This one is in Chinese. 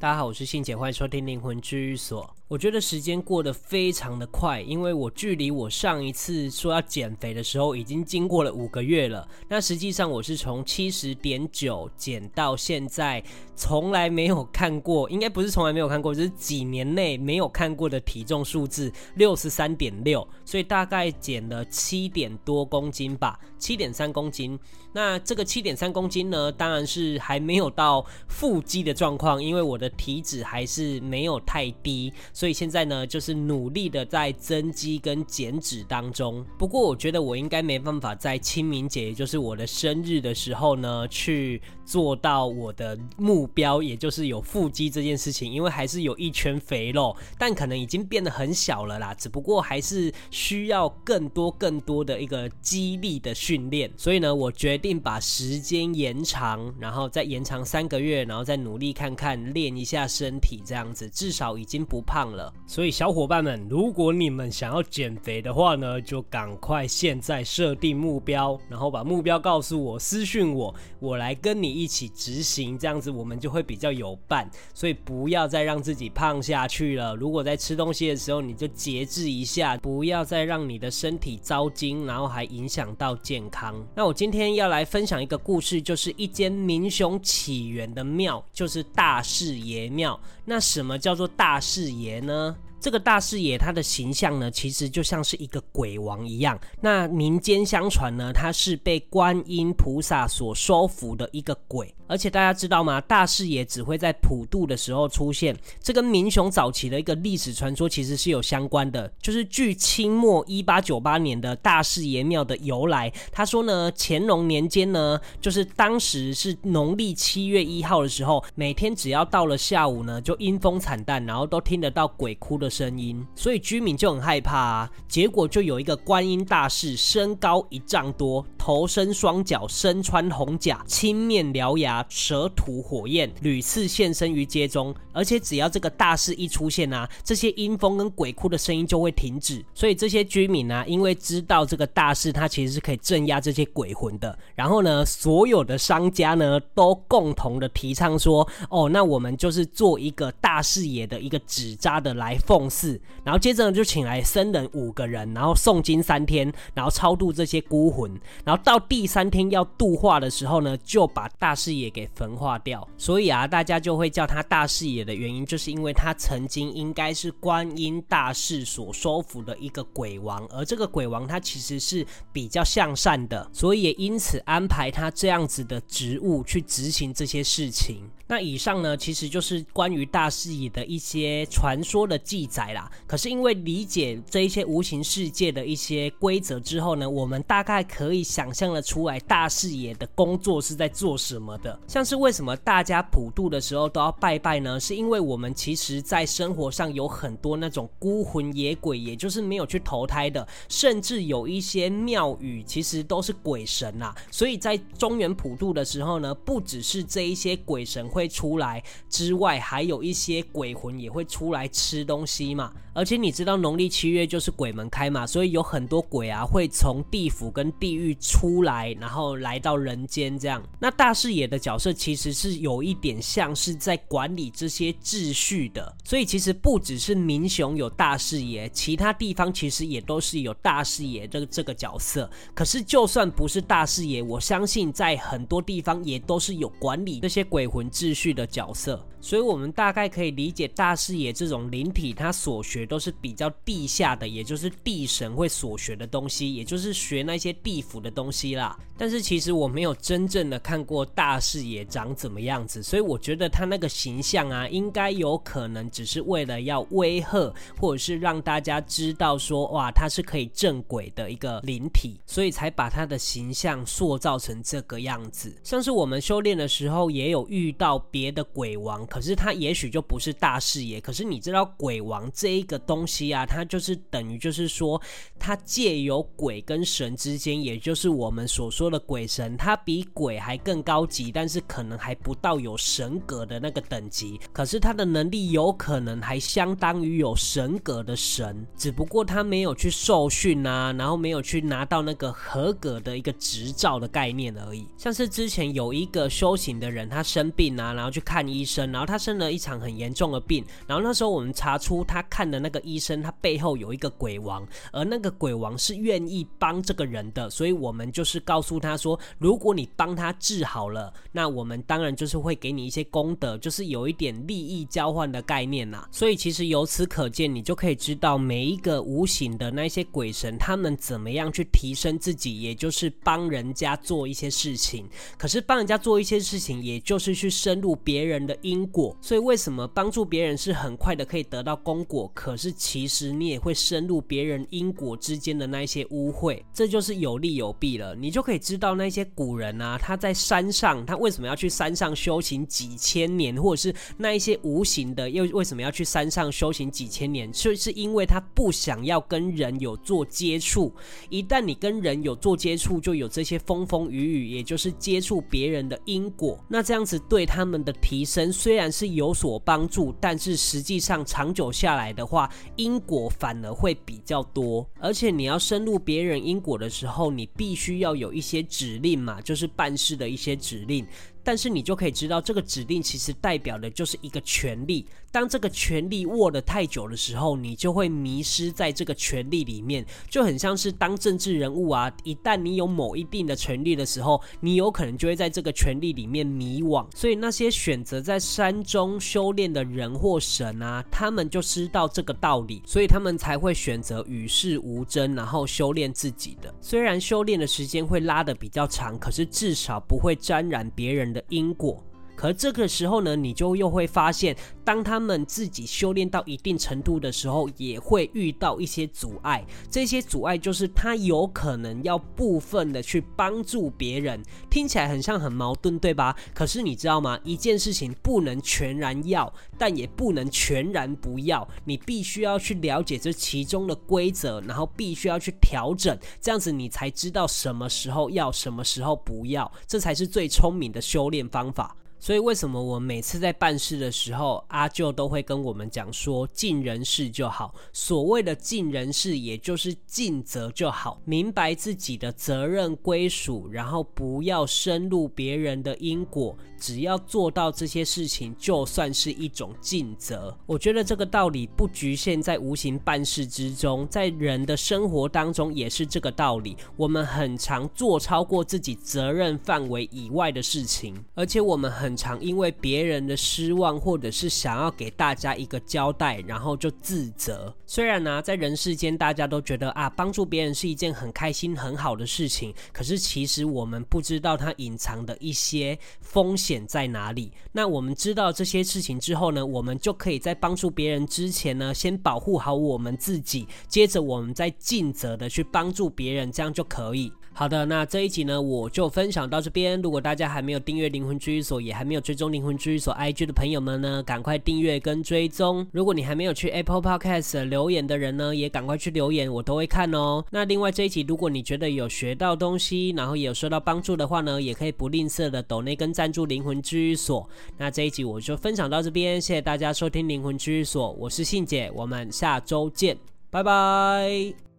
大家好，我是信姐，欢迎收听灵魂治愈所。我觉得时间过得非常的快，因为我距离我上一次说要减肥的时候，已经经过了五个月了。那实际上我是从七十点九减到现在，从来没有看过，应该不是从来没有看过，就是几年内没有看过的体重数字六十三点六，所以大概减了七点多公斤吧，七点三公斤。那这个七点三公斤呢，当然是还没有到腹肌的状况，因为我的体脂还是没有太低。所以现在呢，就是努力的在增肌跟减脂当中。不过我觉得我应该没办法在清明节，也就是我的生日的时候呢，去做到我的目标，也就是有腹肌这件事情，因为还是有一圈肥肉，但可能已经变得很小了啦。只不过还是需要更多更多的一个肌力的训练。所以呢，我决定把时间延长，然后再延长三个月，然后再努力看看练一下身体，这样子至少已经不胖了。所以小伙伴们，如果你们想要减肥的话呢，就赶快现在设定目标，然后把目标告诉我，私讯我，我来跟你一起执行，这样子我们就会比较有伴。所以不要再让自己胖下去了。如果在吃东西的时候，你就节制一下，不要再让你的身体遭惊，然后还影响到健康。那我今天要来分享一个故事，就是一间民雄起源的庙，就是大士爷庙。那什么叫做大士爷呢？这个大士爷他的形象呢，其实就像是一个鬼王一样。那民间相传呢，他是被观音菩萨所收服的一个鬼。而且大家知道吗？大士爷只会在普渡的时候出现，这跟民雄早期的一个历史传说其实是有相关的。就是据清末一八九八年的大士爷庙的由来，他说呢，乾隆年间呢，就是当时是农历七月一号的时候，每天只要到了下午呢，就阴风惨淡，然后都听得到鬼哭的声音，所以居民就很害怕啊。结果就有一个观音大士，身高一丈多，头身双脚，身穿红甲，青面獠牙。舌吐火焰，屡次现身于街中，而且只要这个大士一出现啊，这些阴风跟鬼哭的声音就会停止。所以这些居民、啊，因为知道这个大士他其实是可以镇压这些鬼魂的，然后呢，所有的商家呢都共同的提倡说，哦，那我们就是做一个大视野的一个纸扎的来奉祀，然后接着呢就请来僧人五个人，然后诵经三天，然后超度这些孤魂，然后到第三天要度化的时候呢，就把大视野给焚化掉，所以啊，大家就会叫他大视野的原因，就是因为他曾经应该是观音大士所收服的一个鬼王，而这个鬼王他其实是比较向善的，所以也因此安排他这样子的职务去执行这些事情。那以上呢，其实就是关于大视野的一些传说的记载啦。可是因为理解这一些无形世界的一些规则之后呢，我们大概可以想象得出来，大视野的工作是在做什么的。像是为什么大家普渡的时候都要拜拜呢？是因为我们其实在生活上有很多那种孤魂野鬼，也就是没有去投胎的，甚至有一些庙宇其实都是鬼神啦。所以在中原普渡的时候呢，不只是这一些鬼神会。会出来之外，还有一些鬼魂也会出来吃东西嘛。而且你知道农历七月就是鬼门开嘛，所以有很多鬼啊会从地府跟地狱出来，然后来到人间这样。那大视野的角色其实是有一点像是在管理这些秩序的，所以其实不只是民雄有大视野，其他地方其实也都是有大视野这这个角色。可是就算不是大视野，我相信在很多地方也都是有管理这些鬼魂秩秩序的角色。所以我们大概可以理解大视野这种灵体，他所学都是比较地下的，也就是地神会所学的东西，也就是学那些地府的东西啦。但是其实我没有真正的看过大视野长怎么样子，所以我觉得他那个形象啊，应该有可能只是为了要威吓，或者是让大家知道说，哇，他是可以镇鬼的一个灵体，所以才把他的形象塑造成这个样子。像是我们修炼的时候，也有遇到别的鬼王。可是他也许就不是大视野，可是你知道鬼王这一个东西啊，它就是等于就是说，它借由鬼跟神之间，也就是我们所说的鬼神，它比鬼还更高级，但是可能还不到有神格的那个等级。可是他的能力有可能还相当于有神格的神，只不过他没有去受训啊，然后没有去拿到那个合格的一个执照的概念而已。像是之前有一个修行的人，他生病啊，然后去看医生，然后他生了一场很严重的病，然后那时候我们查出他看的那个医生，他背后有一个鬼王，而那个鬼王是愿意帮这个人的，所以我们就是告诉他说，如果你帮他治好了，那我们当然就是会给你一些功德，就是有一点利益交换的概念呐。所以其实由此可见，你就可以知道每一个无形的那些鬼神，他们怎么样去提升自己，也就是帮人家做一些事情。可是帮人家做一些事情，也就是去深入别人的因果。所以为什么帮助别人是很快的可以得到功果？可是其实你也会深入别人因果之间的那一些污秽，这就是有利有弊了。你就可以知道那些古人啊，他在山上，他为什么要去山上修行几千年，或者是那一些无形的又为什么要去山上修行几千年？就是因为他不想要跟人有做接触。一旦你跟人有做接触，就有这些风风雨雨，也就是接触别人的因果。那这样子对他他们的提升虽然是有所帮助，但是实际上长久下来的话，因果反而会比较多。而且你要深入别人因果的时候，你必须要有一些指令嘛，就是办事的一些指令。但是你就可以知道，这个指令其实代表的就是一个权利。当这个权利握得太久的时候，你就会迷失在这个权利里面，就很像是当政治人物啊。一旦你有某一定的权利的时候，你有可能就会在这个权利里面迷惘。所以那些选择在山中修炼的人或神啊，他们就知道这个道理，所以他们才会选择与世无争，然后修炼自己的。虽然修炼的时间会拉得比较长，可是至少不会沾染别人的因果。可这个时候呢，你就又会发现，当他们自己修炼到一定程度的时候，也会遇到一些阻碍。这些阻碍就是他有可能要部分的去帮助别人，听起来很像很矛盾，对吧？可是你知道吗？一件事情不能全然要，但也不能全然不要。你必须要去了解这其中的规则，然后必须要去调整，这样子你才知道什么时候要，什么时候不要，这才是最聪明的修炼方法。所以，为什么我每次在办事的时候，阿舅都会跟我们讲说，尽人事就好。所谓的尽人事，也就是尽责就好，明白自己的责任归属，然后不要深入别人的因果。只要做到这些事情，就算是一种尽责。我觉得这个道理不局限在无形办事之中，在人的生活当中也是这个道理。我们很常做超过自己责任范围以外的事情，而且我们很常因为别人的失望，或者是想要给大家一个交代，然后就自责。虽然呢、在人世间大家都觉得啊，帮助别人是一件很开心、很好的事情，可是其实我们不知道它隐藏的一些风险。在哪里？那我们知道这些事情之后呢，我们就可以在帮助别人之前呢，先保护好我们自己，接着我们再尽责的去帮助别人，这样就可以。好的，那这一集呢，我就分享到这边。如果大家还没有订阅灵魂居所，也还没有追踪灵魂居所 IG 的朋友们呢，赶快订阅跟追踪。如果你还没有去 Apple Podcast 留言的人呢，也赶快去留言，我都会看哦。那另外这一集，如果你觉得有学到东西，然后也有受到帮助的话呢，也可以不吝啬的抖内跟赞助灵魂居所。那这一集我就分享到这边，谢谢大家收听灵魂居所，我是信姐，我们下周见，拜拜。